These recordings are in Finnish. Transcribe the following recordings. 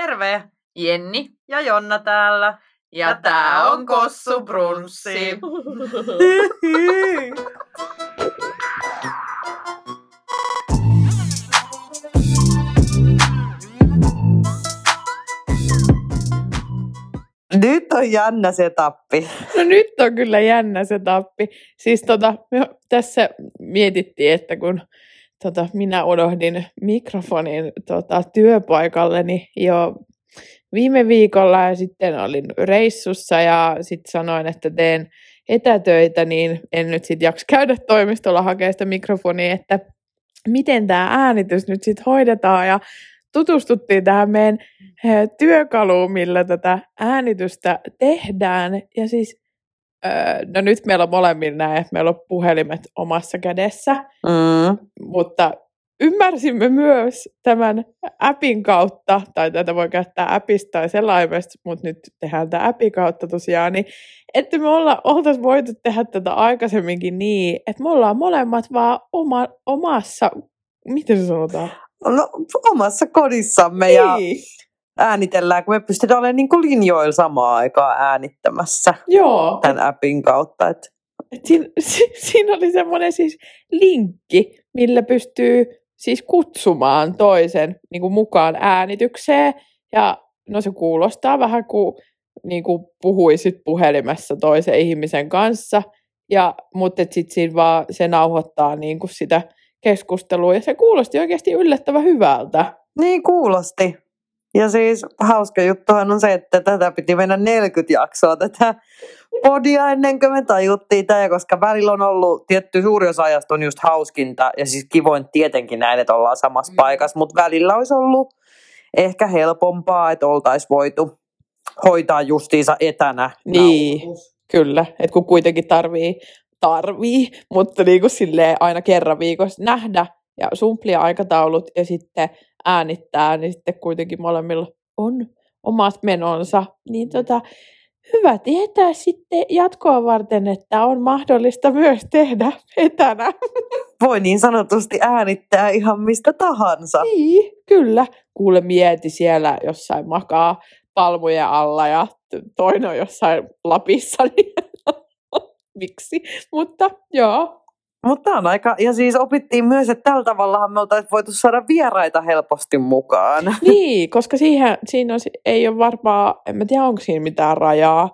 Terve! Jenni ja Jonna täällä. Ja tää on Kossu Brunssi. Nyt on jännä se tappi. No nyt on kyllä jännä se tappi. Siis tota, me tässä mietittiin, että kun tota, minä unohdin mikrofonin tota, työpaikalleni jo viime viikolla ja sitten olin reissussa ja sitten sanoin, että teen etätöitä, niin en nyt sitten jaksa käydä toimistolla hakea sitä mikrofonia, että miten tämä äänitys nyt sitten hoidetaan ja tutustuttiin tähän meidän eh, työkaluun, millä tätä äänitystä tehdään. Ja siis, no nyt meillä on molemmilla näin, että meillä on puhelimet omassa kädessä, Mm. mutta ymmärsimme myös tämän appin kautta, tai tätä voi käyttää appista tai selaimesta, mutta nyt tehdään tämä appin kautta tosiaan, niin että me olla, oltaisiin voitu tehdä tätä aikaisemminkin niin, että me ollaan molemmat vaan oma, omassa, miten se sanotaan? No, omassa kodissamme ja Niin. Äänitellään, kun me pystytään olemaan niin kuin linjoilla samaan aikaan äänittämässä Joo, tämän appin kautta. Et, et siinä, si, siinä oli semmoinen siis linkki, millä pystyy siis kutsumaan toisen niin kuin mukaan äänitykseen. Ja no se kuulostaa vähän kuin, niin kuin puhuisit puhelimessa toisen ihmisen kanssa. Ja, mutta sitten siinä vaan se nauhoittaa niin kuin sitä keskustelua. Ja se kuulosti oikeasti yllättävän hyvältä. niin kuulosti. Ja siis hauska juttuhan on se, että tätä piti mennä 40 jaksoa tätä podia ennen kuin me tajuttiin tämä, koska välillä on ollut tietty suuri osa ajasta on just hauskinta ja siis kivoin tietenkin näin, että ollaan samassa Mm. paikassa, mutta välillä olisi ollut ehkä helpompaa, että oltaisiin voitu hoitaa justiinsa etänä. Niin. nauhoitus. Kyllä, että kun kuitenkin tarvii, tarvii, mutta niin kuin silleen aina kerran viikossa nähdä ja sumplia aikataulut ja sitten äänittää, niin sitten kuitenkin molemmilla on omat menonsa. Niin tota, hyvä tietää sitten jatkoa varten, että on mahdollista myös tehdä etänä. Voi niin sanotusti äänittää ihan mistä tahansa. Niin, kyllä. Kuule mieti siellä jossain makaa palmujen alla ja toinen on jossain Lapissa, niin miksi? Mutta joo, Mutta on aika, ja siis opittiin myös, että tällä tavallahan me oltaisiin voitu saada vieraita helposti mukaan. niin, koska siihen, siinä on, ei ole varmaan, en mä tiedä onko siinä mitään rajaa,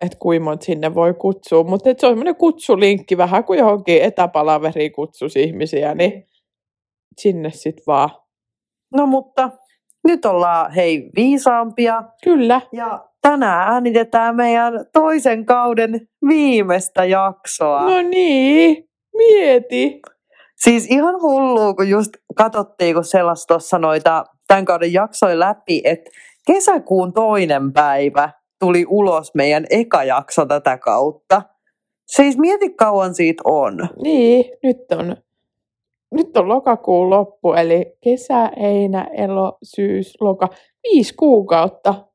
että kuinka sinne voi kutsua, mutta se on semmoinen kutsulinkki vähän kuin johonkin etäpalaveriin kutsuisi ihmisiä, niin sinne sitten vaan. No mutta nyt ollaan hei viisaampia Kyllä, ja tänään äänitetään meidän toisen kauden viimeistä jaksoa. no niin, mieti. Siis ihan hullua, kun just katsottiin, kun sellaista tuossa noita tämän kauden jaksoja läpi, että kesäkuun toinen päivä tuli ulos meidän eka jakso tätä kautta. Siis mieti kauan siitä on. Niin, nyt on, nyt on lokakuun loppu, eli kesä, heinä, elo, syys, loka, viisi kuukautta.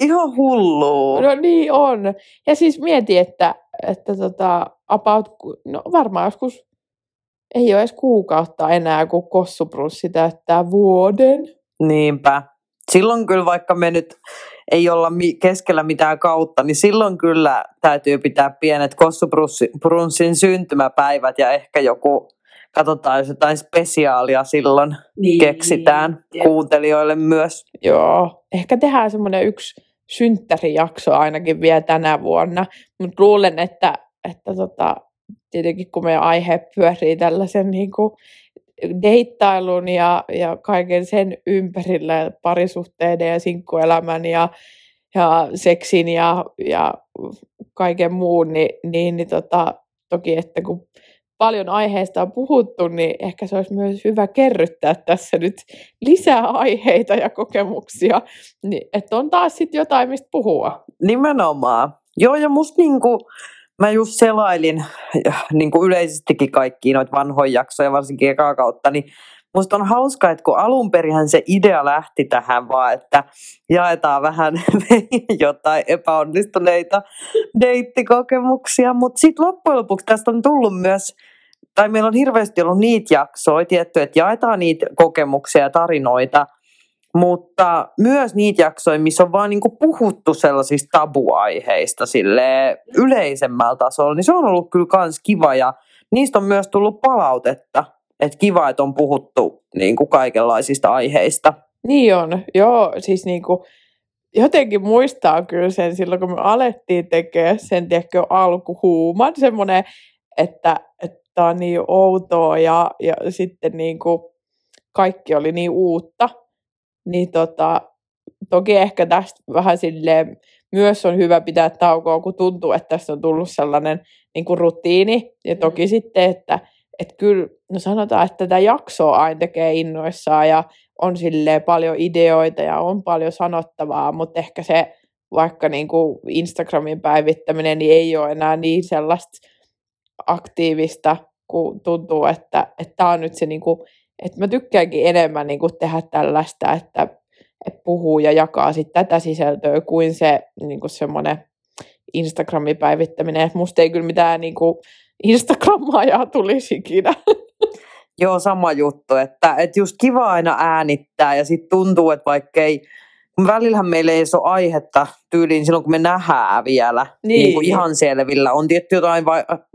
Ihan hullua. No niin on. Ja siis mieti, että, että tota, about, no varmaan joskus ei ole edes kuukautta enää, kun Kossuprussi täyttää vuoden. Niinpä. Silloin kyllä, vaikka me nyt ei olla keskellä mitään kautta, niin silloin kyllä täytyy pitää pienet Kossubrunsin syntymäpäivät ja ehkä joku, katsotaan jos jotain spesiaalia silloin Niin. keksitään kuuntelijoille myös. Joo, ehkä tehdään semmoinen yksi synttärijakso ainakin vielä tänä vuonna, mutta luulen, että, että tota, tietenkin kun meidän aihe pyörii tällaisen niin kuin deittailun ja, ja kaiken sen ympärillä, parisuhteiden ja sinkkuelämän ja, ja seksin ja, ja kaiken muun, niin, niin, niin tota, toki, että kun paljon aiheesta on puhuttu, niin ehkä se olisi myös hyvä kerryttää tässä nyt lisää aiheita ja kokemuksia, niin, että on taas sitten jotain, mistä puhua. Nimenomaan. Joo, ja musta niinku, mä just selailin niinku yleisestikin kaikkia noita vanhoja jaksoja, varsinkin ekaa kautta, niin musta on hauska, että kun alun perinhän se idea lähti tähän vaan, että jaetaan vähän jotain epäonnistuneita deittikokemuksia, mutta sitten loppujen lopuksi tästä on tullut myös, tai meillä on hirveästi ollut niitä jaksoja, tietty, että jaetaan niitä kokemuksia ja tarinoita, mutta myös niitä jaksoja, missä on vaan niinku puhuttu sellaisista tabuaiheista sille yleisemmällä tasolla, niin se on ollut kyllä kans kiva ja niistä on myös tullut palautetta. Että kiva, että on puhuttu niinku kaikenlaisista aiheista. Niin on, joo, siis niinku, jotenkin muistaa kyllä sen silloin, kun me alettiin tekemään sen, tiedätkö, alkuhuuman, semmoinen, että, että on niin outoa ja, ja sitten niinku, kaikki oli niin uutta, niin tota, toki ehkä tästä vähän silleen, myös on hyvä pitää taukoa, kun tuntuu, että tässä on tullut sellainen niin kuin rutiini. Ja toki mm. sitten, että, että kyllä, no sanotaan, että tätä jaksoa aina tekee innoissaan ja on sille paljon ideoita ja on paljon sanottavaa, mutta ehkä se vaikka niin kuin Instagramin päivittäminen niin ei ole enää niin sellaista aktiivista, kun tuntuu, että tämä on nyt se, niin kuin, että mä tykkäänkin enemmän niin kuin tehdä tällaista, että, että puhuu ja jakaa sit tätä sisältöä kuin se niin kuin semmoinen Instagramin päivittäminen. Että musta ei kyllä mitään niin kuin Instagrammaajaa tulisi ikinä. Joo, sama juttu, että, että just kiva aina äänittää ja sitten tuntuu, että vaikka ei, välillähän meillä ei ole aihetta tyyliin silloin, kun me nähdään vielä niin. Niin kuin ihan selvillä. On tietty jotain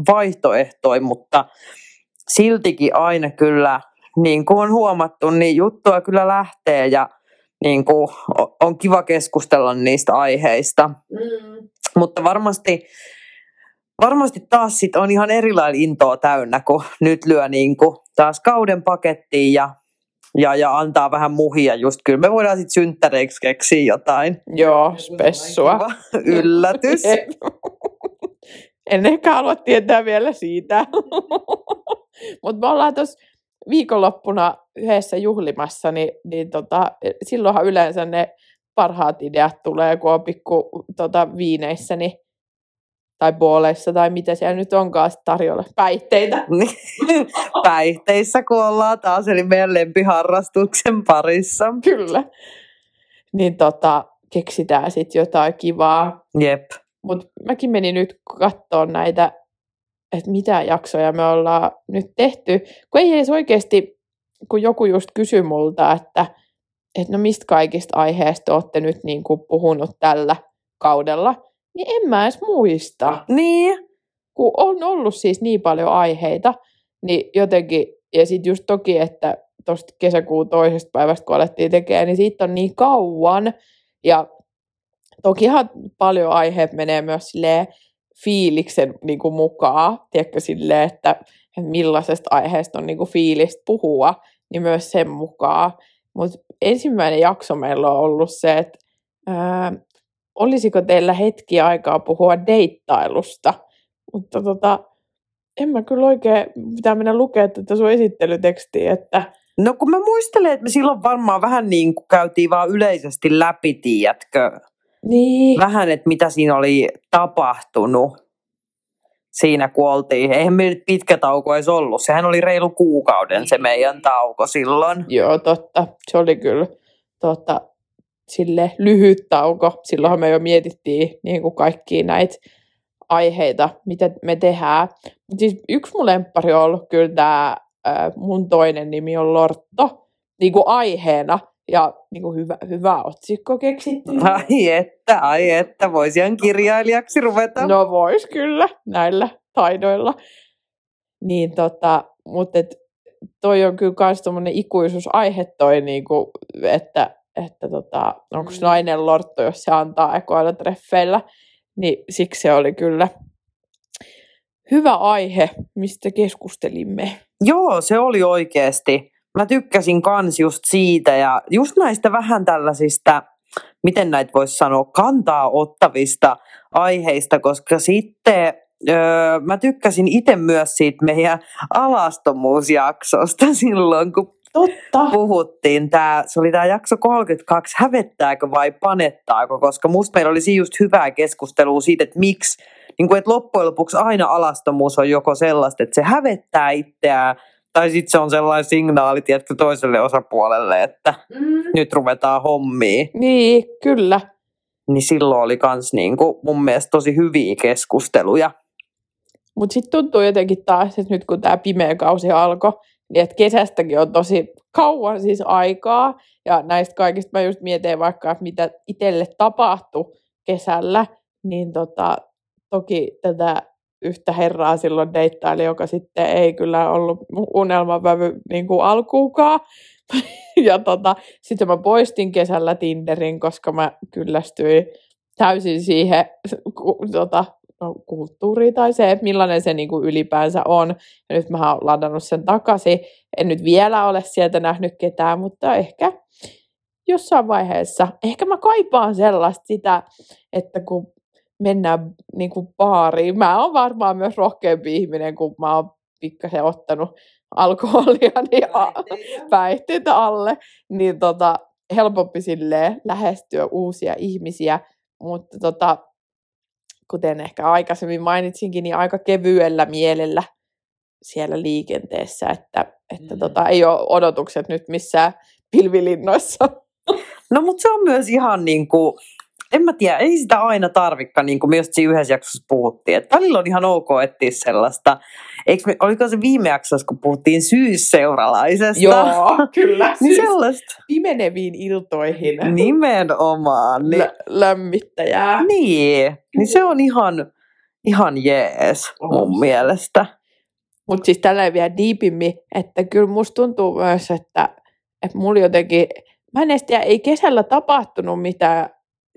vaihtoehtoja, mutta siltikin aina kyllä, niin kuin on huomattu, niin juttua kyllä lähtee ja niin kuin on kiva keskustella niistä aiheista. Mm. Mutta varmasti varmasti taas sit on ihan erilainen intoa täynnä, kun nyt lyö niin kuin taas kauden pakettiin ja, ja, ja antaa vähän muhia. Just kyllä me voidaan sitten synttäreiksi keksiä jotain. Joo, spessua. Yllätys. en ehkä halua tietää vielä siitä. Mutta me ollaan tuossa viikonloppuna yhdessä juhlimassa, niin, niin tota, silloinhan yleensä ne parhaat ideat tulee, kun on pikku tota, viineissä, niin tai booleissa tai mitä siellä nyt onkaan tarjolla. Päihteitä. Päihteissä kun ollaan taas, eli meidän lempiharrastuksen parissa. Kyllä. Niin tota, keksitään sitten jotain kivaa. Jep. Mutta mäkin menin nyt katsoa näitä, että mitä jaksoja me ollaan nyt tehty. Kun ei edes oikeasti, kun joku just kysyi multa, että, että no mistä kaikista aiheista olette nyt niin kuin puhunut tällä kaudella, niin en mä edes muista. Niin. Kun on ollut siis niin paljon aiheita, niin jotenkin, ja sitten just toki, että tuosta kesäkuun toisesta päivästä, kun alettiin tekemään, niin siitä on niin kauan. Ja tokihan paljon aiheet menee myös silleen fiiliksen niin kuin mukaan, tiedätkö, silleen, että, että millaisesta aiheesta on niin kuin fiilistä puhua, niin myös sen mukaan. Mutta ensimmäinen jakso meillä on ollut se, että ää, olisiko teillä hetki aikaa puhua deittailusta, mutta tota, en mä kyllä oikein, pitää mennä lukea tätä sun esittelytekstiä, että No kun mä muistelen, että me silloin varmaan vähän niin kuin käytiin vaan yleisesti läpi, tiedätkö? Niin. Vähän, että mitä siinä oli tapahtunut siinä, kun oltiin. Eihän me nyt pitkä tauko edes ollut. Sehän oli reilu kuukauden se meidän tauko silloin. Joo, totta. Se oli kyllä totta, sille lyhyt tauko. Silloinhan me jo mietittiin niin kuin kaikkia näitä aiheita, mitä me tehdään. Mut siis yksi mun lemppari on ollut kyllä tämä, mun toinen nimi on Lortto, niin kuin aiheena. Ja niin kuin hyvä, hyvä otsikko keksitty. Ai että, ai että, voisi ihan kirjailijaksi ruveta. No vois kyllä, näillä taidoilla. Niin tota, mutta et, toi on kyllä myös ikuisuusaihe toi, niinku, että että tota, onko mm. nainen lortto, jos se antaa ekoilla treffeillä. Niin siksi se oli kyllä hyvä aihe, mistä keskustelimme. Joo, se oli oikeasti. Mä tykkäsin kans just siitä ja just näistä vähän tällaisista, miten näitä voisi sanoa, kantaa ottavista aiheista, koska sitten öö, mä tykkäsin itse myös siitä meidän alastomuusjaksosta silloin, kun Totta. puhuttiin. Tää, se oli tämä jakso 32, hävettääkö vai panettaako, koska musta meillä oli just hyvää keskustelua siitä, että miksi, niin kuin, että loppujen lopuksi aina alastomuus on joko sellaista, että se hävettää itseään, tai sitten se on sellainen signaali, tiedätkö, toiselle osapuolelle, että mm. nyt ruvetaan hommiin. Niin, kyllä. Niin silloin oli kans niin kuin, mun mielestä tosi hyviä keskusteluja. Mutta sitten tuntuu jotenkin taas, että nyt kun tämä pimeä kausi alkoi, niin että kesästäkin on tosi kauan siis aikaa. Ja näistä kaikista mä just mietin vaikka, että mitä itselle tapahtui kesällä, niin tota, toki tätä yhtä herraa silloin deittaili, joka sitten ei kyllä ollut unelmavävy niin kuin alkuukaan. ja tota, sitten mä poistin kesällä Tinderin, koska mä kyllästyin täysin siihen tota, no, kulttuuriin tai se, että millainen se niin kuin ylipäänsä on. Ja nyt mä oon ladannut sen takaisin. En nyt vielä ole sieltä nähnyt ketään, mutta ehkä jossain vaiheessa, ehkä mä kaipaan sellaista sitä, että kun mennään niin kuin baariin, mä oon varmaan myös rohkeampi ihminen, kun mä oon pikkasen ottanut alkoholia niin päihteitä, päihteitä alle, niin tota, helpompi silleen lähestyä uusia ihmisiä, mutta tota, kuten ehkä aikaisemmin mainitsinkin, niin aika kevyellä mielellä siellä liikenteessä, että, että mm. tota, ei ole odotukset nyt missään pilvilinnoissa. No mutta se on myös ihan niin kuin, en mä tiedä, ei sitä aina tarvikka, niin kuin me just siinä yhdessä jaksossa puhuttiin. Että välillä on ihan ok etsiä sellaista. Eikö me, oliko se viime jaksossa, kun puhuttiin syysseuralaisesta? Joo, kyllä. niin siis sellaista. Pimeneviin iltoihin. Nimenomaan. Niin, Lä- lämmittäjää. niin, niin se on ihan, ihan jees mun mielestä. Mutta siis tällä vielä diipimmin, että kyllä musta tuntuu myös, että, että mulla jotenkin, mä en edes tiedä, ei kesällä tapahtunut mitään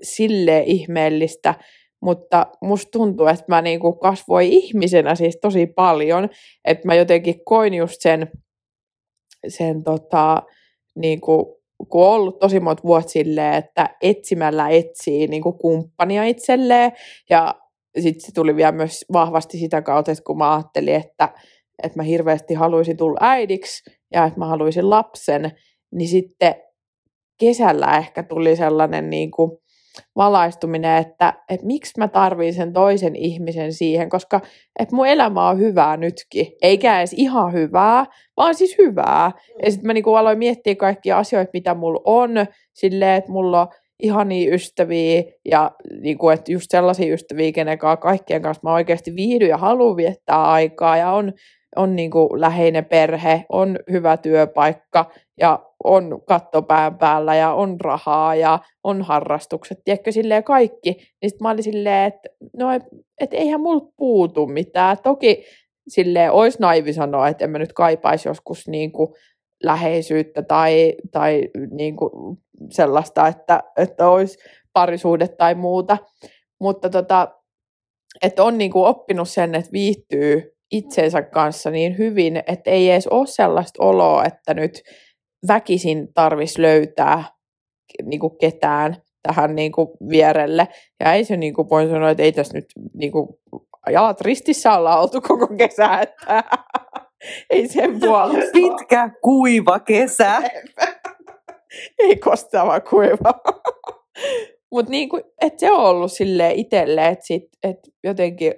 sille ihmeellistä, mutta musta tuntuu, että mä niinku kasvoin ihmisenä siis tosi paljon, että mä jotenkin koin just sen, sen tota, niinku, kun on ollut tosi monta vuotta silleen, että etsimällä etsii niinku kumppania itselleen, ja sitten se tuli vielä myös vahvasti sitä kautta, että kun mä ajattelin, että, että mä hirveästi haluaisin tulla äidiksi ja että mä haluaisin lapsen, niin sitten kesällä ehkä tuli sellainen niin kuin valaistuminen, että, että miksi mä tarviin sen toisen ihmisen siihen, koska että mun elämä on hyvää nytkin, eikä edes ihan hyvää, vaan siis hyvää. Ja sitten mä niin kuin aloin miettiä kaikkia asioita, mitä mulla on, silleen, että mulla on ihania ystäviä ja niin kuin, että just sellaisia ystäviä, kenen kanssa kaikkien kanssa mä oikeasti viihdyn ja haluan viettää aikaa. Ja on, on niin kuin läheinen perhe, on hyvä työpaikka ja on katto pään päällä ja on rahaa ja on harrastukset, tiedätkö, silleen kaikki. Niin sitten mä olin silleen, että no, et, eihän mulla puutu mitään. Toki silleen olisi naivi sanoa, että en mä nyt kaipaisi joskus niin kuin läheisyyttä tai, tai niin kuin sellaista, että, että olisi parisuhde tai muuta. Mutta tota, että on niin kuin oppinut sen, että viihtyy itsensä kanssa niin hyvin, että ei edes ole sellaista oloa, että nyt väkisin tarvis löytää niin kuin ketään tähän niin kuin vierelle. Ja ei se niin kuin voi sanoa, että ei tässä nyt niin kuin, jalat ristissä olla oltu koko kesä, että ei sen puolesta. Pitkä, kuiva kesä. ei kostava kuiva. Mutta et se on ollut sille itselle, että sit, et jotenkin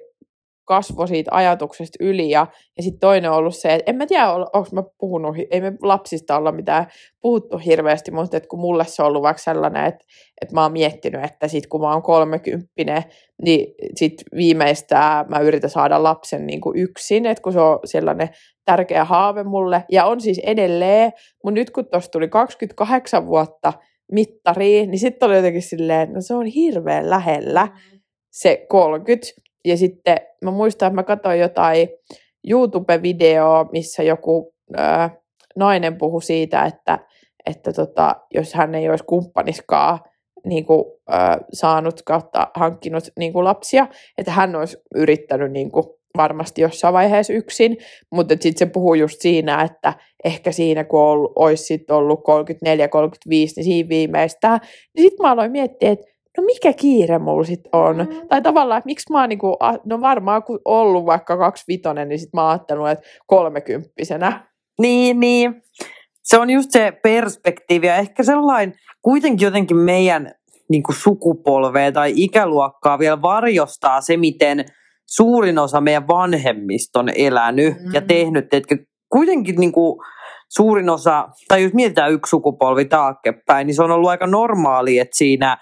kasvo siitä ajatuksesta yli. Ja, ja sitten toinen on ollut se, että en mä tiedä, onko mä puhunut, ei me lapsista olla mitään puhuttu hirveästi, mutta et kun mulle se on ollut vaikka sellainen, että, että mä oon miettinyt, että sit kun mä oon kolmekymppinen, niin sit viimeistään mä yritän saada lapsen niin kuin yksin, että kun se on sellainen tärkeä haave mulle, ja on siis edelleen, mutta nyt kun tuossa tuli 28 vuotta mittariin, niin sitten oli jotenkin silleen, no se on hirveän lähellä se 30, ja sitten mä muistan, että mä katsoin jotain YouTube-videoa, missä joku ää, nainen puhui siitä, että, että tota, jos hän ei olisi kumppaniskaan niin kuin, ää, saanut kautta hankkinut niin kuin lapsia, että hän olisi yrittänyt niin kuin, varmasti jossain vaiheessa yksin, mutta sitten se puhuu just siinä, että ehkä siinä kun ollut, olisi sit ollut 34-35, niin siinä viimeistään, niin sitten mä aloin miettiä, että no mikä kiire mulla sit on? Mm. Tai tavallaan, että miksi mä oon niinku, no varmaan kun ollut vaikka kaksi vitonen, niin sit mä oon ajattelut, että kolmekymppisenä. Niin, niin. Se on just se perspektiivi ja ehkä sellainen kuitenkin jotenkin meidän niin kuin sukupolvea tai ikäluokkaa vielä varjostaa se, miten suurin osa meidän vanhemmista on elänyt mm. ja tehnyt. Että kuitenkin niin kuin suurin osa, tai jos mietitään yksi sukupolvi taaksepäin, niin se on ollut aika normaali, että siinä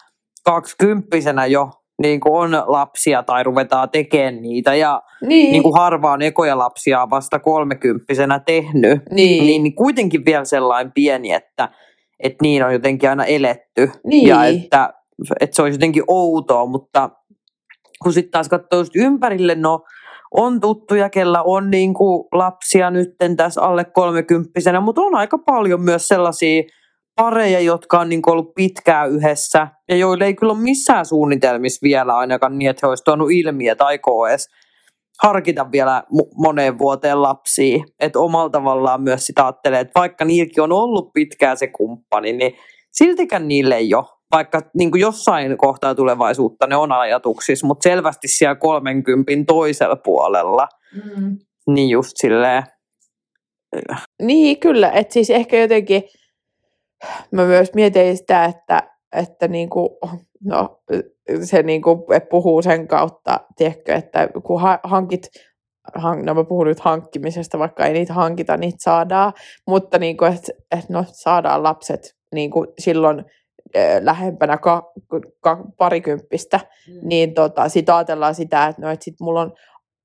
kaksikymppisenä jo niin kuin on lapsia tai ruvetaan tekemään niitä. Ja Niin. niin kuin harva on ekoja lapsia vasta kolmekymppisenä tehnyt. Niin. Niin, niin kuitenkin vielä sellainen pieni, että että niin on jotenkin aina eletty. Niin. Ja että, että se olisi jotenkin outoa, mutta kun sitten taas katsoo just ympärille, no on tuttuja, kellä on niin kuin lapsia nytten tässä alle kolmekymppisenä, mutta on aika paljon myös sellaisia pareja, jotka on niin ollut pitkään yhdessä ja joille ei kyllä ole missään suunnitelmissa vielä ainakaan niin, että he olisivat tuonut ilmi, että aikoo edes harkita vielä mo- moneen vuoteen lapsia. Että omalla tavallaan myös sitä ajattelee, että vaikka niilläkin on ollut pitkään se kumppani, niin siltikään niille ei ole. Vaikka niin kuin jossain kohtaa tulevaisuutta ne on ajatuksissa, mutta selvästi siellä 30 toisella puolella, Mm. niin just silleen, Niin, kyllä. Että siis ehkä jotenkin, mä myös mietin sitä, että, että niinku, no, se niinku puhuu sen kautta, tiedätkö, että kun ha- hankit, hank, no mä puhun nyt hankkimisesta, vaikka ei niitä hankita, niitä saadaan, mutta niinku, että et no, saadaan lapset niinku silloin ö, lähempänä ka, ka, parikymppistä, niin tota, sit ajatellaan sitä, että no, et sit mulla on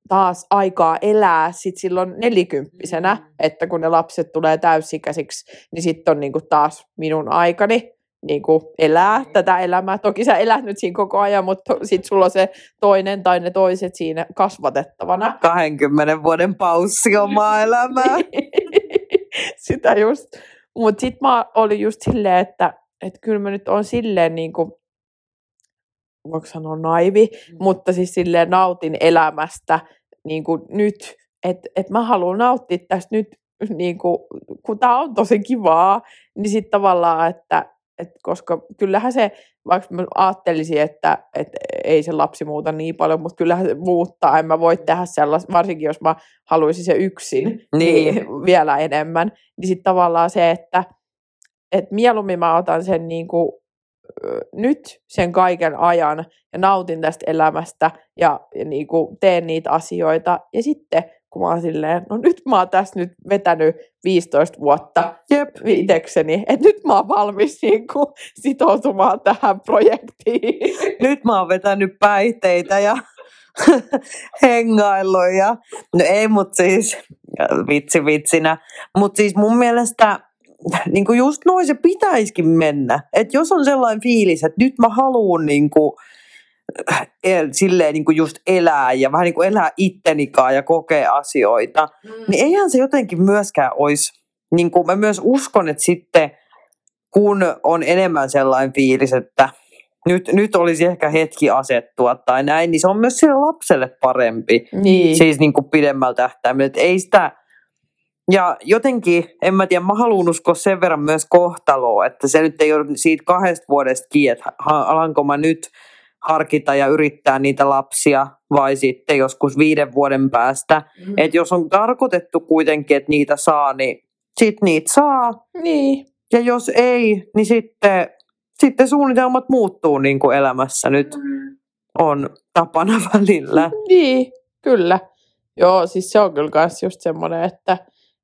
taas aikaa elää sit silloin nelikymppisenä, Mm. että kun ne lapset tulee täysikäisiksi, niin sitten on niinku taas minun aikani niinku elää Mm. tätä elämää. Toki sä elät nyt siinä koko ajan, mutta sitten sulla on se toinen tai ne toiset siinä kasvatettavana. 20 vuoden paussi omaa elämää. Sitä just. Mutta sitten mä olin just silleen, että, että kyllä mä nyt on silleen niin kuin, voiko sanoa naivi, Mm. mutta siis silleen nautin elämästä niin kuin nyt, että et mä haluan nauttia tästä nyt, niin kuin, kun tämä on tosi kivaa, niin sitten tavallaan, että et koska kyllähän se, vaikka mä ajattelisin, että et ei se lapsi muuta niin paljon, mutta kyllähän se muuttaa, en mä voi tehdä sellaista, varsinkin jos mä haluaisin se yksin, Niin. niin. vielä enemmän, niin sitten tavallaan se, että et mieluummin mä otan sen niin kuin, nyt sen kaiken ajan ja nautin tästä elämästä ja, ja niin kuin teen niitä asioita. Ja sitten kun mä oon silleen, no nyt mä oon tässä nyt vetänyt 15 vuotta Jep. itekseni, että nyt mä oon valmis niin kuin sitoutumaan tähän projektiin. Nyt mä oon vetänyt päihteitä ja hengaillut ja... No ei, mutta siis vitsi vitsinä. Mutta siis mun mielestä niin kuin just noin se pitäisikin mennä. Että jos on sellainen fiilis, että nyt mä haluan niin kuin, el, silleen niin kuin just elää ja vähän niin kuin elää ittenikaan ja kokea asioita, Mm. niin eihän se jotenkin myöskään olisi, niin kuin mä myös uskon, että sitten kun on enemmän sellainen fiilis, että nyt, nyt olisi ehkä hetki asettua tai näin, niin se on myös sille lapselle parempi. Niin. Siis niin kuin pidemmällä tähtäimellä, että ei sitä, ja jotenkin, en mä tiedä, mä haluan uskoa sen verran myös kohtaloa, että se nyt ei ole siitä kahdesta vuodesta kiinni, että alanko mä nyt harkita ja yrittää niitä lapsia vai sitten joskus viiden vuoden päästä. Mm. Että jos on tarkoitettu kuitenkin, että niitä saa, niin sit niitä saa. niin. Ja jos ei, niin sitten, sitten suunnitelmat muuttuu niin kuin elämässä nyt Mm. on tapana välillä. Niin, kyllä. Joo, siis se on kyllä kans just semmoinen, että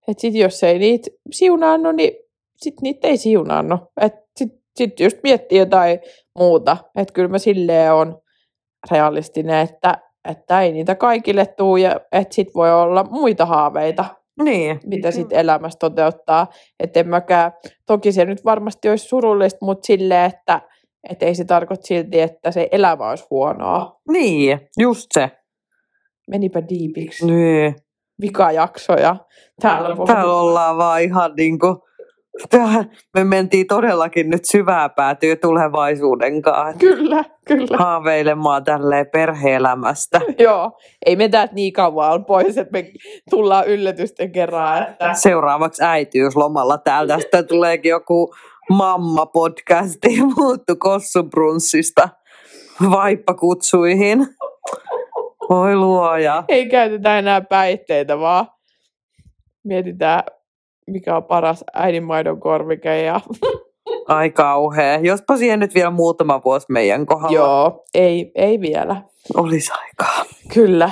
et sit jos ei niitä siunaannu, niin sit niitä ei siunaannu. Et sit, sit just miettii jotain muuta. Että kyllä mä silleen on realistinen, että, että ei niitä kaikille tuu ja että sit voi olla muita haaveita, Niin. mitä sit elämässä toteuttaa. Että en mäkään, toki se nyt varmasti olisi surullista, mutta silleen, että et ei se tarkoita silti, että se elämä olisi huonoa. Niin, just se. Menipä diipiksi. Niin. Vikajakso ja täällä Täällä ollaan vaan ihan niin kuin, me mentiin todellakin nyt syvää päätyä tulevaisuuden kanssa. Kyllä, kyllä. Haaveilemaan tälleen perheelämästä. Joo, ei me täältä niin kauan pois, että me tullaan yllätysten kerran. Että... Seuraavaksi äitiyslomalla täältä tästä tuleekin joku mamma-podcasti muuttu Kossubrunssista vaippakutsuihin. Voi luoja. Ei käytetä enää päihteitä, vaan mietitään, mikä on paras äidinmaidon korvike. Ja... Ai kauhea. Jospa siihen nyt vielä muutama vuosi meidän kohdalla Joo, ei, ei vielä. olisi aikaa. Kyllä,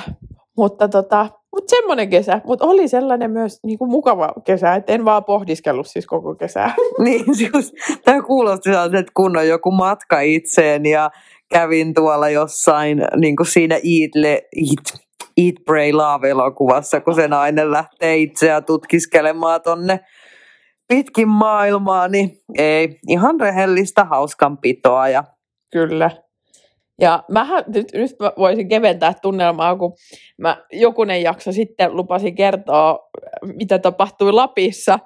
mutta tota, mut semmoinen kesä, mutta oli sellainen myös niinku mukava kesä, että en vaan pohdiskellut siis koko kesää. Niin, just, tämä kuulosti sellaiset, että kun on joku matka itseen ja kävin tuolla jossain niin kuin siinä Eat, Le, Eat, Eat, Pray, Love-elokuvassa, kun se nainen lähtee itseään tutkiskelemaan tonne pitkin maailmaa, niin ei, ihan rehellistä hauskanpitoa ja Kyllä. Ja mähän nyt, nyt mä voisin keventää tunnelmaa, kun mä jokunen jakso sitten lupasin kertoa, mitä tapahtui Lapissa.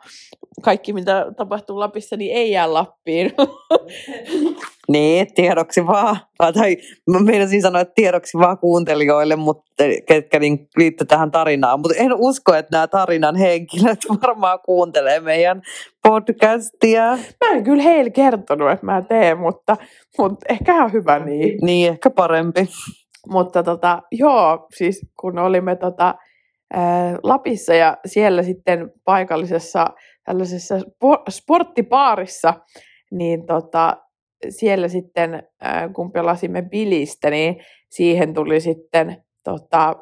Kaikki, mitä tapahtuu Lapissa, niin ei jää Lappiin. Niin, tiedoksi vaan. Tai mä meinasin sanoa, että tiedoksi vaan kuuntelijoille, mutta ketkä niin liittyy tähän tarinaan. Mutta en usko, että nämä tarinan henkilöt varmaan kuuntelee meidän podcastia. Mä en kyllä heille kertonut, että mä teen, mutta, mutta ehkä on hyvä niin. Niin, ehkä parempi. Mutta tota, joo, siis kun olimme tota, ää, Lapissa ja siellä sitten paikallisessa tällaisessa spo- sporttipaarissa, niin tota, siellä sitten, kun pelasimme bilistä, niin siihen tuli sitten tota,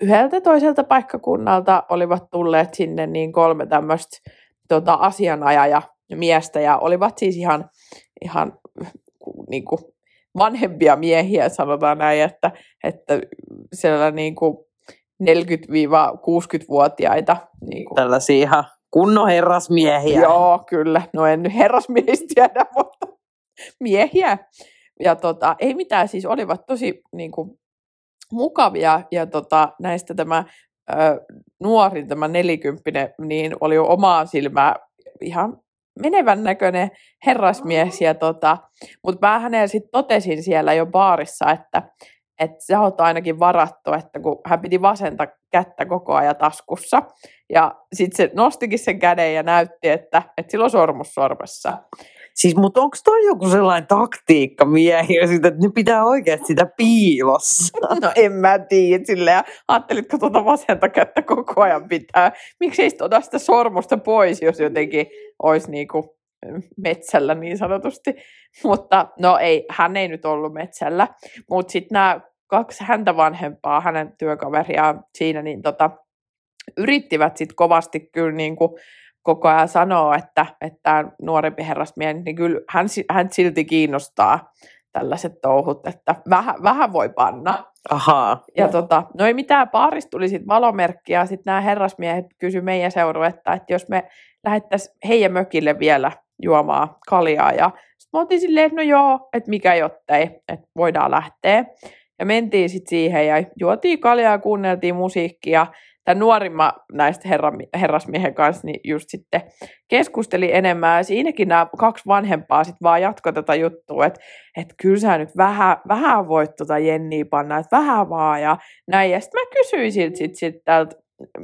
yhdeltä toiselta paikkakunnalta olivat tulleet sinne niin kolme tämmöistä tota, asianajaja miestä ja olivat siis ihan, ihan niin kuin vanhempia miehiä, sanotaan näin, että, että siellä niin kuin 40-60-vuotiaita. Niin kuin. Tällaisia ihan kunnon herrasmiehiä. Joo, kyllä. No en nyt herrasmiehistä tiedä, mutta miehiä. Ja tota, ei mitään, siis olivat tosi niin kuin, mukavia. Ja tota, näistä tämä ö, nuorin, tämä nelikymppinen, niin oli jo omaa silmää ihan menevän näköinen herrasmies. Ja tota, mutta mä hänelle sitten totesin siellä jo baarissa, että että sä oot ainakin varattu, että kun hän piti vasenta kättä koko ajan taskussa. Ja sitten se nostikin sen käden ja näytti, että, että sillä on sormus sormessa. Siis, mutta onko toi joku sellainen taktiikka miehiä, että ne pitää oikeasti sitä piilossa? No en mä tiedä silleen. Ja ajattelitko tuota vasenta kättä koko ajan pitää? Miksi ei sitä sormusta pois, jos jotenkin olisi niinku metsällä niin sanotusti. Mutta no ei, hän ei nyt ollut metsällä. Mutta sitten nämä kaksi häntä vanhempaa, hänen työkaveriaan siinä, niin tota, yrittivät sitten kovasti kyllä niin kuin koko ajan sanoa, että, että tämä nuorempi herrasmies, niin kyllä hän, hän silti kiinnostaa tällaiset touhut, että vähän, vähän voi panna. Ahaa. Ja tota, no ei mitään, paarista tuli sitten valomerkki ja sitten nämä herrasmiehet kysyi meidän seuruetta, että jos me lähettäisiin heidän mökille vielä juomaan kaljaa. Ja sitten mä otin silleen, että no joo, että mikä jottei, että voidaan lähteä. Ja mentiin sitten siihen ja juotiin kaljaa ja kuunneltiin musiikkia. Tämä nuorimma näistä herra, herrasmiehen kanssa niin just sitten keskusteli enemmän. Ja siinäkin nämä kaksi vanhempaa sitten vaan jatkoi tätä juttua, että, että kyllä sä nyt vähän, vähän voit tota Jenniä panna, että vähän vaan ja näin. Ja sitten mä kysyin siltä sit, sit tältä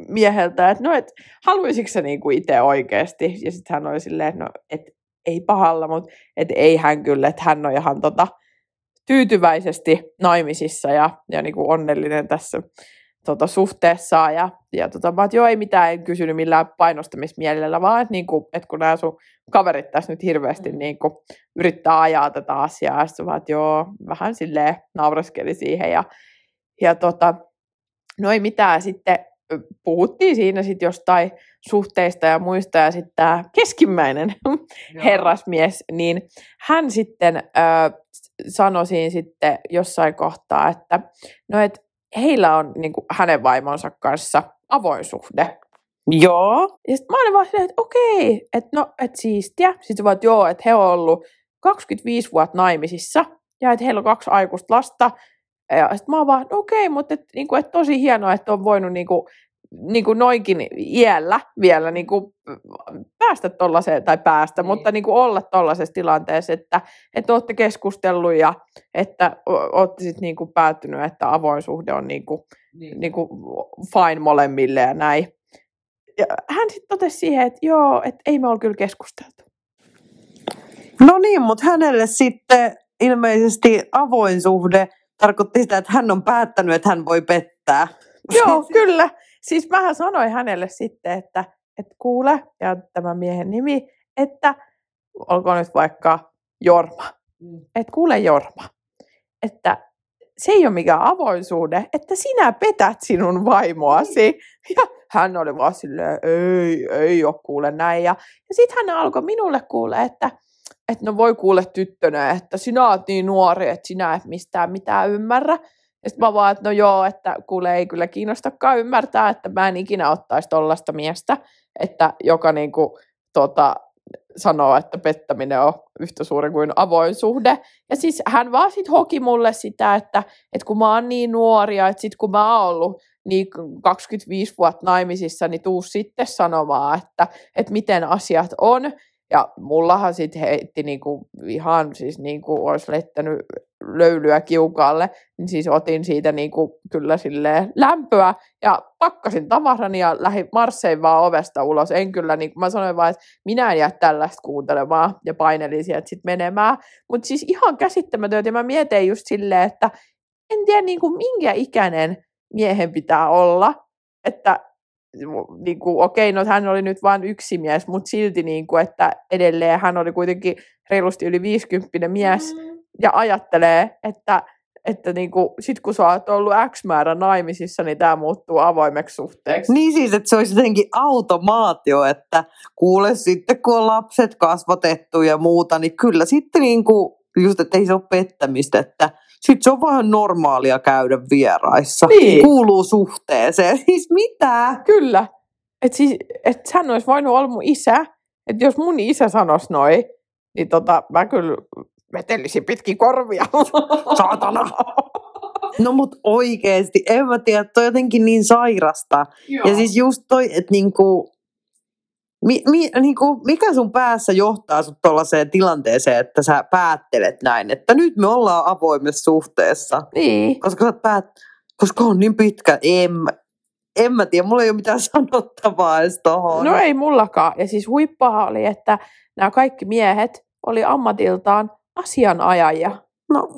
mieheltä, että no, et haluaisitko sä niinku itse oikeasti? Ja sitten hän oli silleen, että no, et ei pahalla, mutta et ei hän kyllä, että hän on ihan tota, tyytyväisesti naimisissa ja, ja niinku onnellinen tässä tota, suhteessa. Ja, ja tota, mä että joo, ei mitään, en kysynyt millään painostamismielellä, vaan että niinku, et kun nämä sun kaverit tässä nyt hirveästi mm. niinku, yrittää ajaa tätä asiaa, ja sitten vaan, että joo, vähän silleen naureskeli siihen. Ja, ja tota, no ei mitään, sitten puhuttiin siinä sitten jostain suhteista ja muista, ja sitten tämä keskimmäinen herrasmies, niin hän sitten sanoi siinä sitten jossain kohtaa, että no et heillä on niin kuin, hänen vaimonsa kanssa avoin suhde. Joo. Ja sitten mä olin vaan silleen, että okei, että no, että siistiä. Sitten vaan, että joo, että he on ollut 25 vuotta naimisissa, ja että heillä on kaksi aikuista lasta, ja sitten mä oon vaan, no okei, mutta et, niinku, et tosi hienoa, että on voinut niinku, niinku noinkin iällä vielä niinku, päästä tuollaiseen, tai päästä, niin. mutta niinku olla tuollaisessa tilanteessa, että, että olette keskustellut ja että olette sitten niinku päättynyt, että avoin suhde on niinku, niin. niinku fine molemmille ja näin. Ja hän sitten totesi siihen, että joo, että ei me ole kyllä keskusteltu. No niin, mutta hänelle sitten ilmeisesti avoin suhde tarkoitti sitä, että hän on päättänyt, että hän voi pettää. Joo, kyllä. Siis mä sanoin hänelle sitten, että, että kuule, ja tämä miehen nimi, että olkoon nyt vaikka Jorma. Mm. Että kuule Jorma, että se ei ole mikään avoisuuden, että sinä petät sinun vaimoasi. Ja hän oli vaan silleen, ei, ei ole kuule näin. Ja, ja sitten hän alkoi minulle kuule, että, että no voi kuule tyttönä, että sinä olet niin nuori, että sinä et mistään mitään ymmärrä. Ja sitten mä vaan, että no joo, että kuule ei kyllä kiinnostakaan ymmärtää, että mä en ikinä ottaisi tollasta miestä, että joka niinku tota, sanoo, että pettäminen on yhtä suuri kuin avoin suhde. Ja siis hän vaan sit hoki mulle sitä, että, että kun mä oon niin nuoria, että sit kun mä oon ollut niin 25 vuotta naimisissa, niin tuu sitten sanomaan, että, että miten asiat on. Ja mullahan sitten heitti niinku ihan siis niinku olisi lettänyt löylyä kiukaalle, niin siis otin siitä niinku kyllä silleen lämpöä ja pakkasin tavarani ja lähdin Marssein vaan ovesta ulos. En kyllä, niin mä sanoin vaan, että minä en jää tällaista kuuntelemaan ja painelin sieltä sitten menemään. Mutta siis ihan käsittämätöntä ja mä mietin just silleen, että en tiedä niinku minkä ikäinen miehen pitää olla, että niin kuin, okei, no hän oli nyt vain yksi mies, mutta silti, niin kuin, että edelleen hän oli kuitenkin reilusti yli 50 mies mm. ja ajattelee, että, että niin kuin, sit kun sä oot ollut X määrä naimisissa, niin tämä muuttuu avoimeksi suhteeksi. Niin siis, että se olisi jotenkin automaatio, että kuule sitten kun on lapset kasvatettu ja muuta, niin kyllä sitten niin kuin, just, että ei se ole pettämistä, että sitten se on vaan normaalia käydä vieraissa. Niin. Kuuluu suhteeseen. Siis mitä? Kyllä. Että siis, et hän olisi voinut olla mun isä. Että jos mun isä sanoisi noin, niin tota, mä kyllä vetelisin pitkin korvia. Saatana. No mut oikeesti, en mä tiedä, toi jotenkin niin sairasta. Joo. Ja siis just toi, että niinku, mi, mi, niinku, mikä sun päässä johtaa sut tollaiseen tilanteeseen, että sä päättelet näin, että nyt me ollaan avoimessa suhteessa. Niin. Koska sä päät, koska on niin pitkä, en, en mä tiedä, mulla ei ole mitään sanottavaa edes tohon. No ei mullakaan. Ja siis huippaa oli, että nämä kaikki miehet oli ammatiltaan asianajajia. No,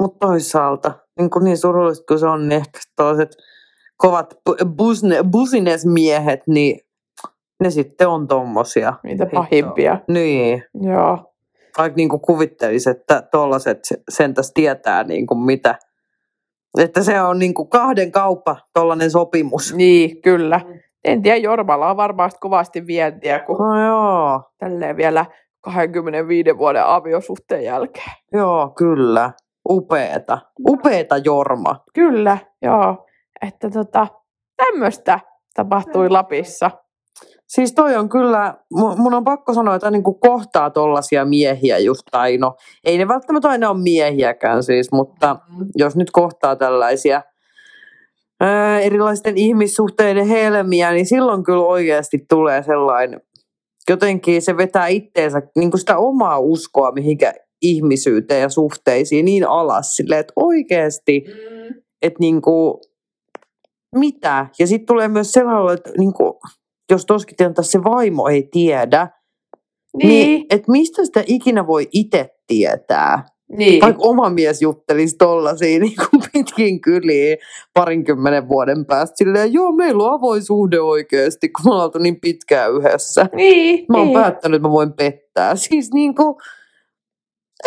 mutta toisaalta, niin, kuin niin surullista kuin se on, niin ehkä toiset kovat businessmiehet, niin ne sitten on tommosia. Niitä pahimpia. Niin, Joo. vaikka niin kuvittelisi, että tollaset sentäs tietää niin kuin mitä. Että se on niin kuin kahden kauppa, tollainen sopimus. Niin, kyllä. En tiedä, Jormalla on varmasti kovasti vientiä, kun No joo, tälleen vielä 25 vuoden aviosuhteen jälkeen. joo, kyllä. Upeeta. Upeeta Jorma. Kyllä, joo. Että tota, tämmöistä tapahtui Lapissa. Siis toi on kyllä, mu- mun on pakko sanoa, että niin kuin kohtaa tollasia miehiä just, tai no, ei ne välttämättä aina ole miehiäkään siis, mutta jos nyt kohtaa tällaisia ää, erilaisten ihmissuhteiden helmiä, niin silloin kyllä oikeasti tulee sellainen, jotenkin se vetää itteensä niin kuin sitä omaa uskoa mihinkä ihmisyyteen ja suhteisiin niin alas silleen, että oikeasti, että niin kuin, mitä? Ja sitten tulee myös sellainen, että niin kuin, jos toskin tilanteessa se vaimo ei tiedä, niin, Niin, että mistä sitä ikinä voi itse tietää? niin. Vaikka oma mies juttelisi tollasia niin kuin pitkin kyliin parinkymmenen vuoden päästä. Silleen, joo, meillä on avoin suhde oikeasti, kun me ollaan niin pitkään yhdessä. Niin, Mä oon niin. päättänyt, että mä voin pettää. Siis niin kuin,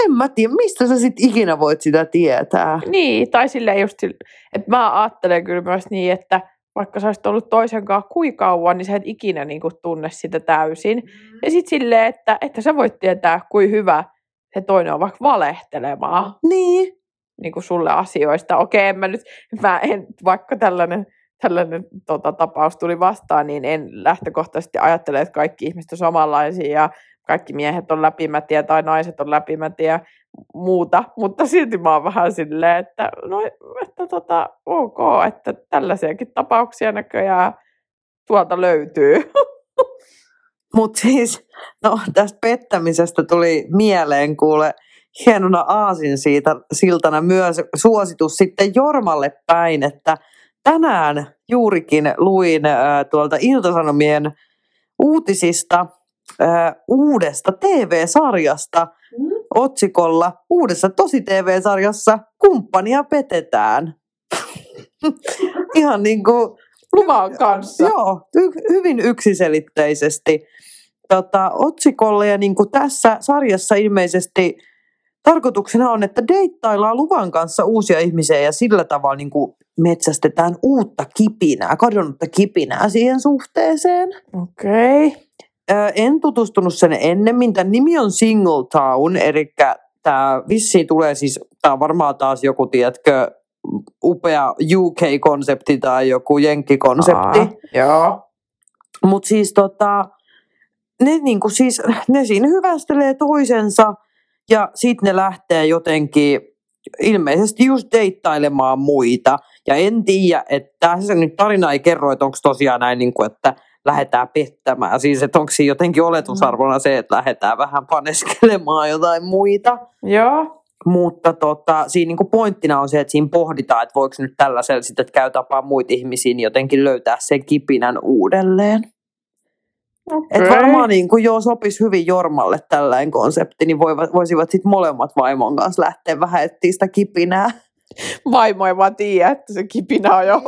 en mä tiedä, mistä sä sit ikinä voit sitä tietää. Niin, tai silleen just, että mä ajattelen kyllä myös niin, että vaikka sä olisit ollut toisen kanssa kuinka kauan, niin sä et ikinä niin kuin, tunne sitä täysin. Ja sitten silleen, että, että sä voit tietää, kuin hyvä se toinen on vaikka valehtelemaan Niin. niin kuin sulle asioista. Okei, mä nyt, mä en, vaikka tällainen, tällainen tota, tapaus tuli vastaan, niin en lähtökohtaisesti ajattele, että kaikki ihmiset on samanlaisia ja kaikki miehet on läpimätiä tai naiset on läpimätiä muuta, mutta silti mä oon vähän silleen, että no, että tota, ok, että tällaisiakin tapauksia näköjään tuolta löytyy. Mutta siis, no tästä pettämisestä tuli mieleen kuule hienona aasin siitä siltana myös suositus sitten Jormalle päin, että tänään juurikin luin äh, tuolta Iltasanomien uutisista äh, uudesta TV-sarjasta otsikolla uudessa tosi TV-sarjassa kumppania petetään. Ihan niin kuin Luvan kanssa. Joo, y- hyvin yksiselitteisesti tota, otsikolle ja niin kuin tässä sarjassa ilmeisesti tarkoituksena on, että deittaillaan luvan kanssa uusia ihmisiä ja sillä tavalla niin kuin metsästetään uutta kipinää, kadonnutta kipinää siihen suhteeseen. Okei. Okay. En tutustunut sen ennemmin. Tämän nimi on Singletown, eli tämä vissiin tulee siis, tämä on varmaan taas joku, tiedätkö, upea UK-konsepti tai joku jenkkikonsepti. Aa, joo. Mutta siis tota, ne, niinku siis, ne siinä hyvästelee toisensa ja sitten ne lähtee jotenkin ilmeisesti just deittailemaan muita. Ja en tiedä, että tässä nyt tarina ei kerro, että onko tosiaan näin, niin kuin, että lähdetään pettämään. Siis, että onko siinä jotenkin oletusarvona se, että lähdetään vähän paneskelemaan jotain muita. Joo. Mutta tota, siinä niin pointtina on se, että siinä pohditaan, että voiko nyt tällaisella sitten, että käy tapaa muita ihmisiä, niin jotenkin löytää sen kipinän uudelleen. Okay. Et varmaan niin kuin, joo, sopisi hyvin Jormalle tällainen konsepti, niin voivat, voisivat sitten molemmat vaimon kanssa lähteä vähän etsiä sitä kipinää. Vaimo ei vaan tiedä, että se kipinä on jo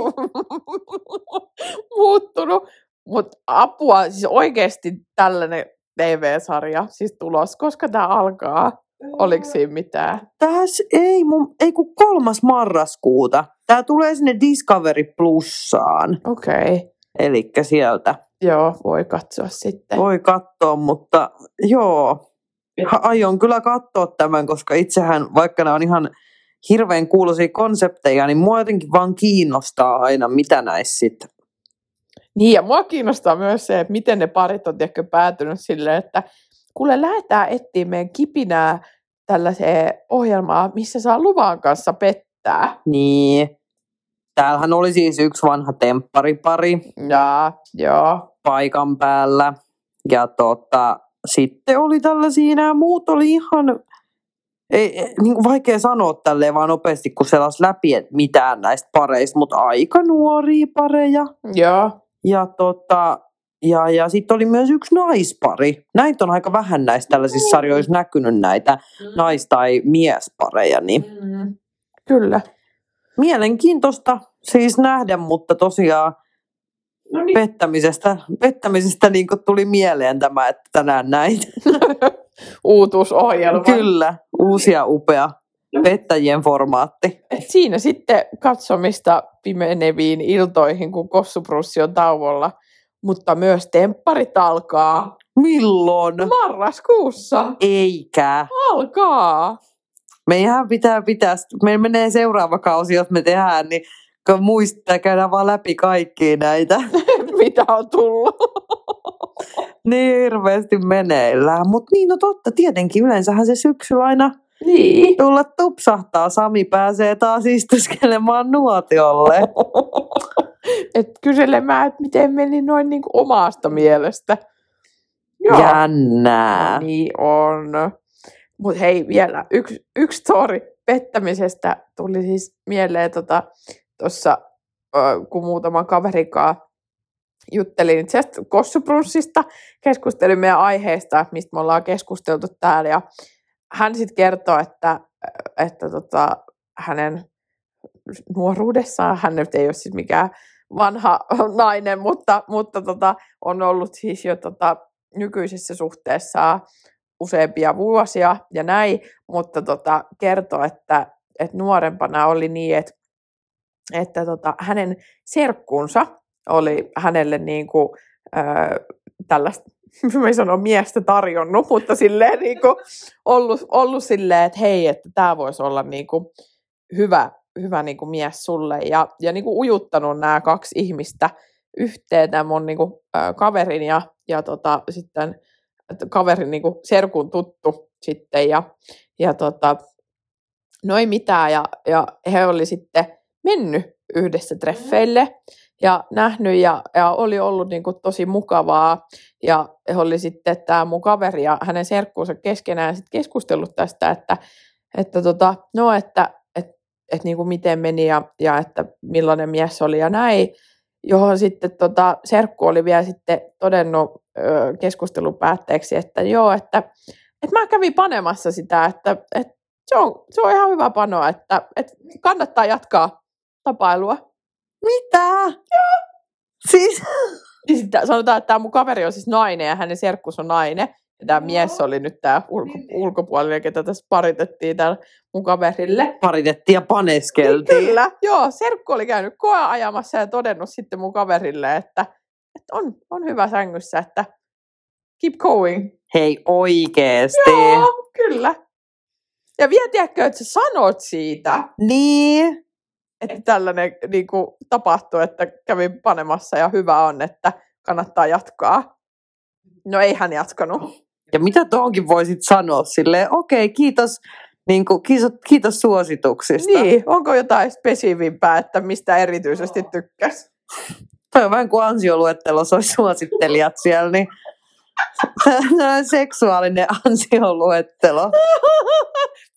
muuttunut. Mutta apua, siis oikeasti tällainen TV-sarja siis tulos, koska tämä alkaa. Oliko siinä mitään? Tässä ei, mun, ei kun kolmas marraskuuta. Tämä tulee sinne Discovery Plussaan. Okei. Okay. Eli sieltä Joo, voi katsoa sitten. voi katsoa, mutta joo, ha- aion kyllä katsoa tämän, koska itsehän, vaikka nämä on ihan hirveän kuuluisia konsepteja, niin mua jotenkin vaan kiinnostaa aina, mitä näissä sitten. Niin, ja mua kiinnostaa myös se, että miten ne parit on tiedätkö, päätynyt silleen, että kuule lähdetään etsiä meidän kipinää tällaiseen ohjelmaan, missä saa luvan kanssa pettää. Niin, täällähän oli siis yksi vanha tempparipari Ja, joo. paikan päällä. Ja tota, sitten oli tällaisia, nämä muut oli ihan, ei, ei, niin kuin vaikea sanoa tälleen vaan nopeasti, kun selas läpi, että mitään näistä pareista, mutta aika nuoria pareja. Joo. Ja, tota, ja, ja sitten oli myös yksi naispari. Näitä on aika vähän näistä tällaisissa sarjoissa näkynyt näitä nais- tai miespareja, niin Mm. Kyllä. mielenkiintoista siis nähdä, mutta tosiaan No niin. pettämisestä, pettämisestä niin tuli mieleen tämä, että tänään näin. Uutuusohjelma. Kyllä, uusi ja upea pettäjien formaatti. Et siinä sitten katsomista pimeneviin iltoihin, kun Kossuprussi on tauolla. Mutta myös tempparit alkaa Milloin? marraskuussa. Eikä. Alkaa. Meidän pitää pitää, meillä menee seuraava kausi, jos me tehdään, niin kun muistaa, käydään vaan läpi kaikkia näitä. Mitä on tullut. niin hirveästi meneillään. Mutta niin, no totta, tietenkin yleensähän se syksyllä aina Niin. tulla tupsahtaa. Sami pääsee taas istuskelemaan nuotiolle. Et kyselemään, että miten meni noin niin kuin omasta mielestä. Jännää. No niin on. Mutta hei, vielä yksi, yksi story pettämisestä tuli siis mieleen tuossa, tota, kun muutaman kaverikaa juttelin itse asiassa Kossuprunssista, keskustelin meidän aiheesta, mistä me ollaan keskusteltu täällä, ja hän sitten kertoi, että, että tota, hänen nuoruudessaan, hän nyt ei ole siis mikään vanha nainen, mutta, mutta tota, on ollut siis jo tota, nykyisessä suhteessa useampia vuosia ja näin, mutta tota, kertoi, että, että nuorempana oli niin, että, että tota, hänen serkkunsa oli hänelle niin kuin, äh, tällaista, mä en sano miestä tarjonnut, mutta silleen niin kuin, ollut, ollut silleen, että hei, että tämä voisi olla niin kuin, hyvä, hyvä niin kuin mies sulle ja, ja niin kuin ujuttanut nämä kaksi ihmistä yhteen, tämän mun niin kuin, äh, kaverin ja, ja tota, sitten kaverin niin kuin serkun tuttu sitten ja, ja tota, no ei mitään. Ja, ja he oli sitten mennyt yhdessä treffeille ja nähnyt ja, ja oli ollut niin kuin tosi mukavaa ja oli sitten tämä mun kaveri ja hänen serkkuunsa keskenään sitten keskustellut tästä, että, että tota, no että et, et niin kuin miten meni ja, ja että millainen mies oli ja näin, johon sitten tota, serkku oli vielä sitten todennut ö, keskustelun päätteeksi, että joo, että, että mä kävin panemassa sitä, että, että se, on, se on ihan hyvä panoa, että, että kannattaa jatkaa tapailua. Mitä? Joo. Siis, Ja sitten sanotaan, että tämä mun kaveri on siis nainen ja hänen serkkus on nainen. Ja tämä mies oli nyt tämä ulko, ulkopuolinen, ketä tässä paritettiin tällä mun kaverille. paritettiin ja paneskeltiin. Kyllä, joo, serkku oli käynyt koe ajamassa ja todennut sitten mun kaverille, että, että on, on hyvä sängyssä, että keep going. Hei oikeesti. Joo, kyllä. Ja vielä tiedätkö, että sä sanot siitä, Niin. Että tällainen niin kuin, tapahtuu, että kävin panemassa ja hyvä on, että kannattaa jatkaa. No ei hän jatkanut. Ja mitä tuohonkin voisit sanoa silleen, okei, okay, kiitos, niin kuin, kiitos, kiitos suosituksista. Niin, onko jotain spesifimpää, että mistä erityisesti tykkäs? Toi on vähän kuin ansioluettelossa olisi suosittelijat siellä, niin seksuaalinen ansioluettelo.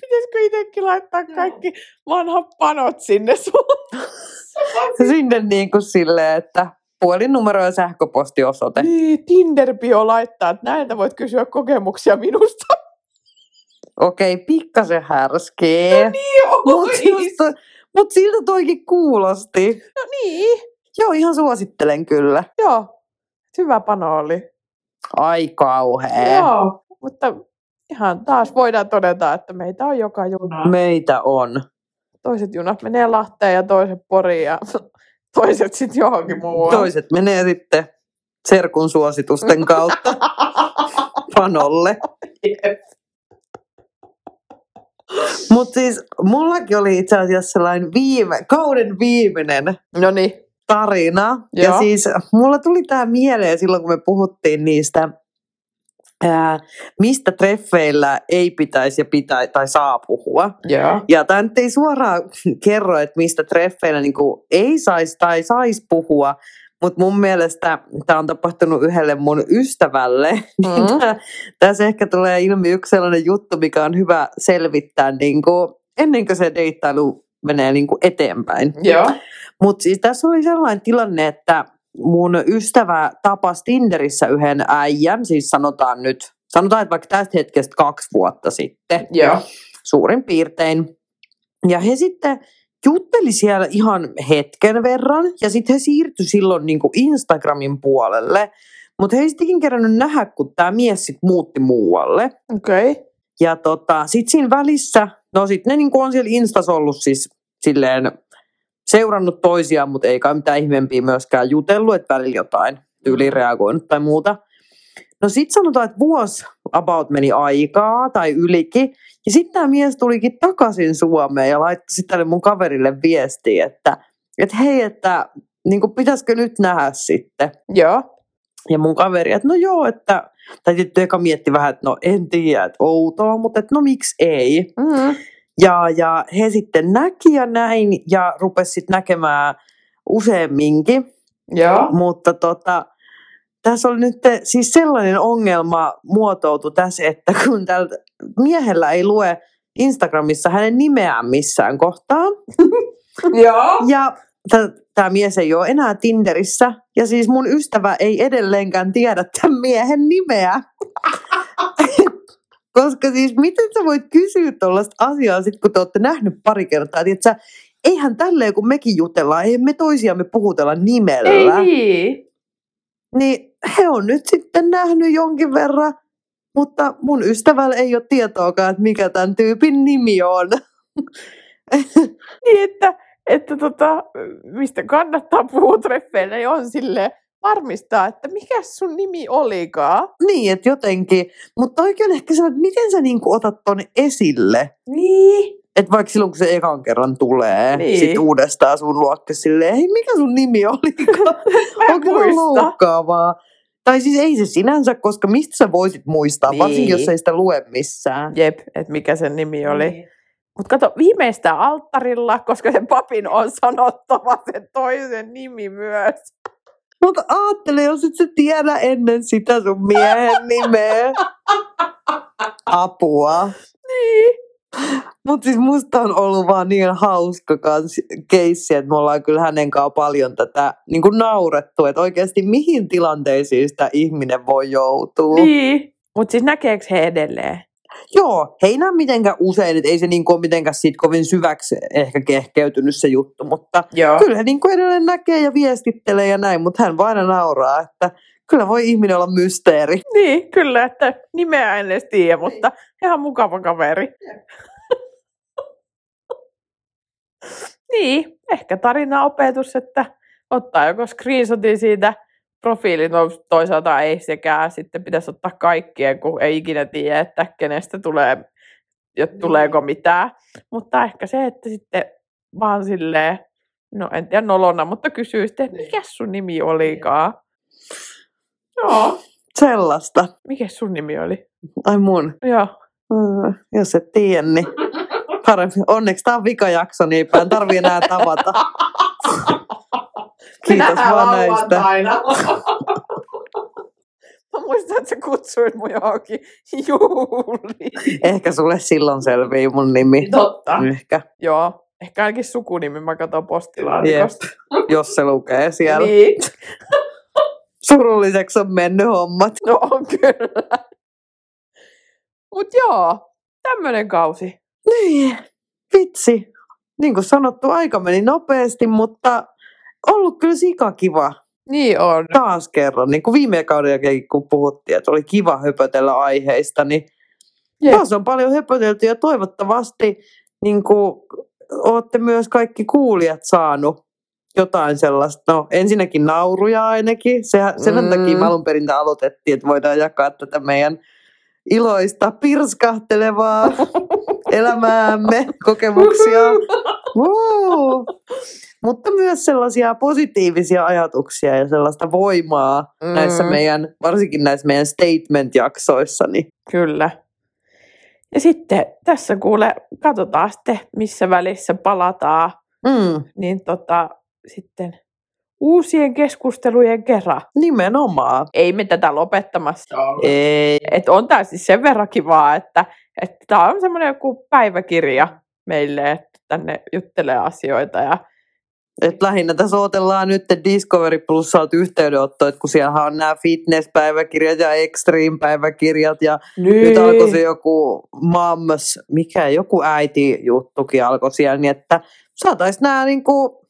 Pitäisikö itsekin laittaa kaikki vanhat panot sinne sun? Sinne niin kuin silleen, että puhelinnumero ja sähköpostiosoite. Niin, Tinder-bio laittaa, että näiltä voit kysyä kokemuksia minusta. Okei, okay, pikkasen härskee. No niin, Mutta mut siltä toikin kuulosti. No niin. Joo, ihan suosittelen kyllä. Joo, hyvä pano oli. Ai kauhea. Joo, mutta ihan taas voidaan todeta, että meitä on joka juna. Meitä on. Toiset junat menee Lahteen ja toiset Poriin ja toiset sitten johonkin muualle. Toiset menee sitten serkun suositusten kautta panolle. Mutta siis mullakin oli itse asiassa sellainen viime, kauden viimeinen No niin. tarina. Joo. Ja siis mulla tuli tämä mieleen silloin, kun me puhuttiin niistä, ää, mistä treffeillä ei pitäisi ja pitää tai saa puhua. Joo. Ja tämä nyt ei suoraan kerro, että mistä treffeillä niin ei saisi tai saisi puhua, mutta mun mielestä tämä on tapahtunut yhdelle mun ystävälle. Mm. Tässä ehkä tulee ilmi yksi sellainen juttu, mikä on hyvä selvittää niin kuin, ennen kuin se deittailu menee niin kuin eteenpäin. Joo. Mutta siis tässä oli sellainen tilanne, että mun ystävä tapasi Tinderissä yhden äijän, siis sanotaan nyt, sanotaan, että vaikka tästä hetkestä kaksi vuotta sitten Joo. suurin piirtein. Ja he sitten jutteli siellä ihan hetken verran ja sitten he siirtyi silloin niin kuin Instagramin puolelle. Mutta he ei sittenkin kerännyt nähdä, kun tämä mies sitten muutti muualle. Okei. Okay. Ja tota, sitten siinä välissä, no sitten ne niinku on siellä Instas ollut siis silleen seurannut toisiaan, mutta ei kai mitään ihmeempiä myöskään jutellut, että välillä jotain ylireagoinut tai muuta. No sitten sanotaan, että vuosi about meni aikaa tai ylikin. Ja sitten tämä mies tulikin takaisin Suomeen ja laittoi sitten mun kaverille viestiä, että, että hei, että niin pitäisikö nyt nähdä sitten. Joo. Ja mun kaveri, että no joo, että, tai tietty eka mietti vähän, että no en tiedä, että outoa, mutta että no miksi ei. Mm. Ja, ja he sitten näki ja näin ja rupesi sitten näkemään useamminkin, Joo. mutta tota, tässä oli nyt siis sellainen ongelma muotoutu tässä, että kun tällä miehellä ei lue Instagramissa hänen nimeään missään kohtaa, Joo. ja tämä mies ei ole enää Tinderissä. Ja siis mun ystävä ei edelleenkään tiedä tämän miehen nimeä. Koska siis miten sä voit kysyä tuollaista asiaa sit kun te olette nähnyt pari kertaa. Tiedät sä, eihän tälleen kun mekin jutellaan, ei me toisiamme puhutella nimellä. Ei niin. Niin he on nyt sitten nähnyt jonkin verran. Mutta mun ystävällä ei ole tietoakaan, että mikä tämän tyypin nimi on. Niin, että, että tota, mistä kannattaa puhua treffeillä, niin on sille varmistaa, että mikä sun nimi olikaan. Niin, että jotenkin. Mutta oikein ehkä se, että miten sä niinku otat ton esille? Niin. Että vaikka silloin, kun se ekan kerran tulee, Niin. niin. sit uudestaan sun luokse silleen, hei, mikä sun nimi oli? Mä en Onko se loukkaavaa? Tai siis ei se sinänsä, koska mistä sä voisit muistaa, Niin. niin. varsinkin jos ei sitä lue missään. Jep, että mikä sen nimi oli. Niin. Mutta kato, viimeistään alttarilla, koska sen papin on sanottava sen toisen nimi myös. Mutta ajattele, jos et sä tiedä ennen sitä sun miehen nimeä. Apua. Niin. Mutta siis musta on ollut vaan niin hauska kans keissi, että me ollaan kyllä hänen kanssaan paljon tätä niin kuin naurettu, että oikeasti mihin tilanteisiin sitä ihminen voi joutua. Niin. Mutta siis näkeekö he edelleen? Joo, ei näe mitenkään usein, että ei se niin kuin mitenkään siitä kovin syväksi ehkä kehkeytynyt se juttu, mutta Joo. kyllä he niin kuin edelleen näkee ja viestittelee ja näin, mutta hän vaan aina nauraa, että kyllä voi ihminen olla mysteeri. Niin, kyllä, että nimeä en edes tiedä, mutta ihan mukava kaveri. niin, ehkä tarinaopetus, että ottaa joko screenshotin siitä profiilin, no toisaalta ei sekään, sitten pitäisi ottaa kaikkien, kun ei ikinä tiedä, että kenestä tulee, ja tuleeko mitään. Mutta ehkä se, että sitten vaan silleen, no en tiedä nolona, mutta kysyy sitten, että mikä sun nimi olikaan. Joo. Sellaista. Mikä sun nimi oli? Ai mun. Joo. Mm, jos et tiedä, niin parempi. Onneksi tämä on vikajakso, niin en tarvii enää tavata. Kiitos vaan näistä. Mä muistan, että sä kutsuit mun johonkin juhliin. Ehkä sulle silloin selvii mun nimi. Totta. Ehkä, Joo. Ehkä ainakin sukunimi mä katson postilaatikosta. jos se lukee siellä. Niin. Surulliseksi on mennyt hommat. No on kyllä. Mut joo, tämmönen kausi. Niin, vitsi. Niin kuin sanottu, aika meni nopeasti, mutta ollut kyllä sika kiva. Niin on. Taas kerran, niin kuin viime kauden jälkeen, kun puhuttiin, että oli kiva höpötellä aiheista, niin Jep. taas on paljon höpötelty ja toivottavasti niin kuin, olette myös kaikki kuulijat saanut jotain sellaista, no ensinnäkin nauruja ainakin, Sehän, sen Mm. takia me alun perin aloitettiin, että voidaan jakaa tätä meidän iloista, pirskahtelevaa elämäämme, kokemuksia. Wow. Mutta myös sellaisia positiivisia ajatuksia ja sellaista voimaa mm. näissä meidän, varsinkin näissä meidän statement-jaksoissa. Niin Kyllä. Ja sitten tässä kuule, katsotaan sitten, missä välissä palataan, mm, niin tota, sitten uusien keskustelujen kerran. nimenomaan. Ei me tätä lopettamassa. Ei. Et on tämä siis sen verran kivaa, että tämä on semmoinen joku päiväkirja meille, että tänne juttelee asioita. Ja, Et lähinnä tässä odotellaan nyt Discovery Plusalta yhteydenotto, että kun siellä on nämä fitness-päiväkirjat ja extreme-päiväkirjat ja niin. nyt alkoi se joku moms, mikä joku äiti-juttukin alkoi siellä, niin että saataisiin nämä niinku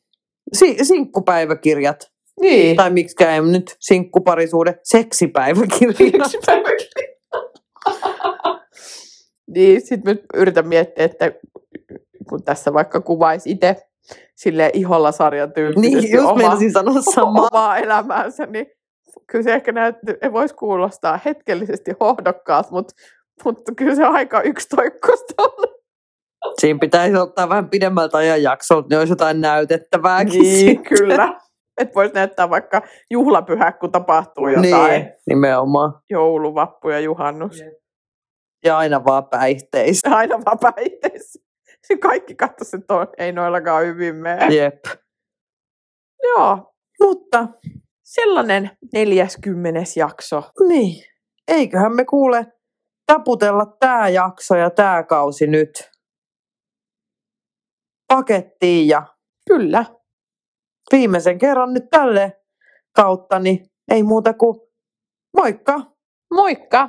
si- sinkkupäiväkirjat, Niin. tai miksi nyt sinkkuparisuuden seksipäiväkirjat. Yksi päiväkirja. Niin, sitten mä yritän miettiä, että kun tässä vaikka kuvaisi itse sille iholla sarjan tyyppisesti niin, just menisin sanoa samaa. omaa elämäänsä, niin kyllä se ehkä näyttää, voisi kuulostaa hetkellisesti hohdokkaat, mutta, mutta kyllä se aika yksitoikkoista on. Siinä pitäisi ottaa vähän pidemmältä ajanjaksolta, niin olisi jotain näytettävääkin Niin, sitten. kyllä. Että voisi näyttää vaikka juhlapyhä, kun tapahtuu jotain. Niin, nimenomaan. Joulu, vappu ja juhannus. Ja aina vaan päihteissä. Aina vaan päihteissä. Se kaikki katsoisi, että on, ei noillakaan hyvin mene. Jep. Joo, Mutta sellainen 40. jakso. niin, eiköhän me kuule taputella tämä jakso ja tämä kausi nyt pakettiin ja Kyllä. viimeisen kerran nyt tälle kautta, niin ei muuta kuin moikka! Moikka!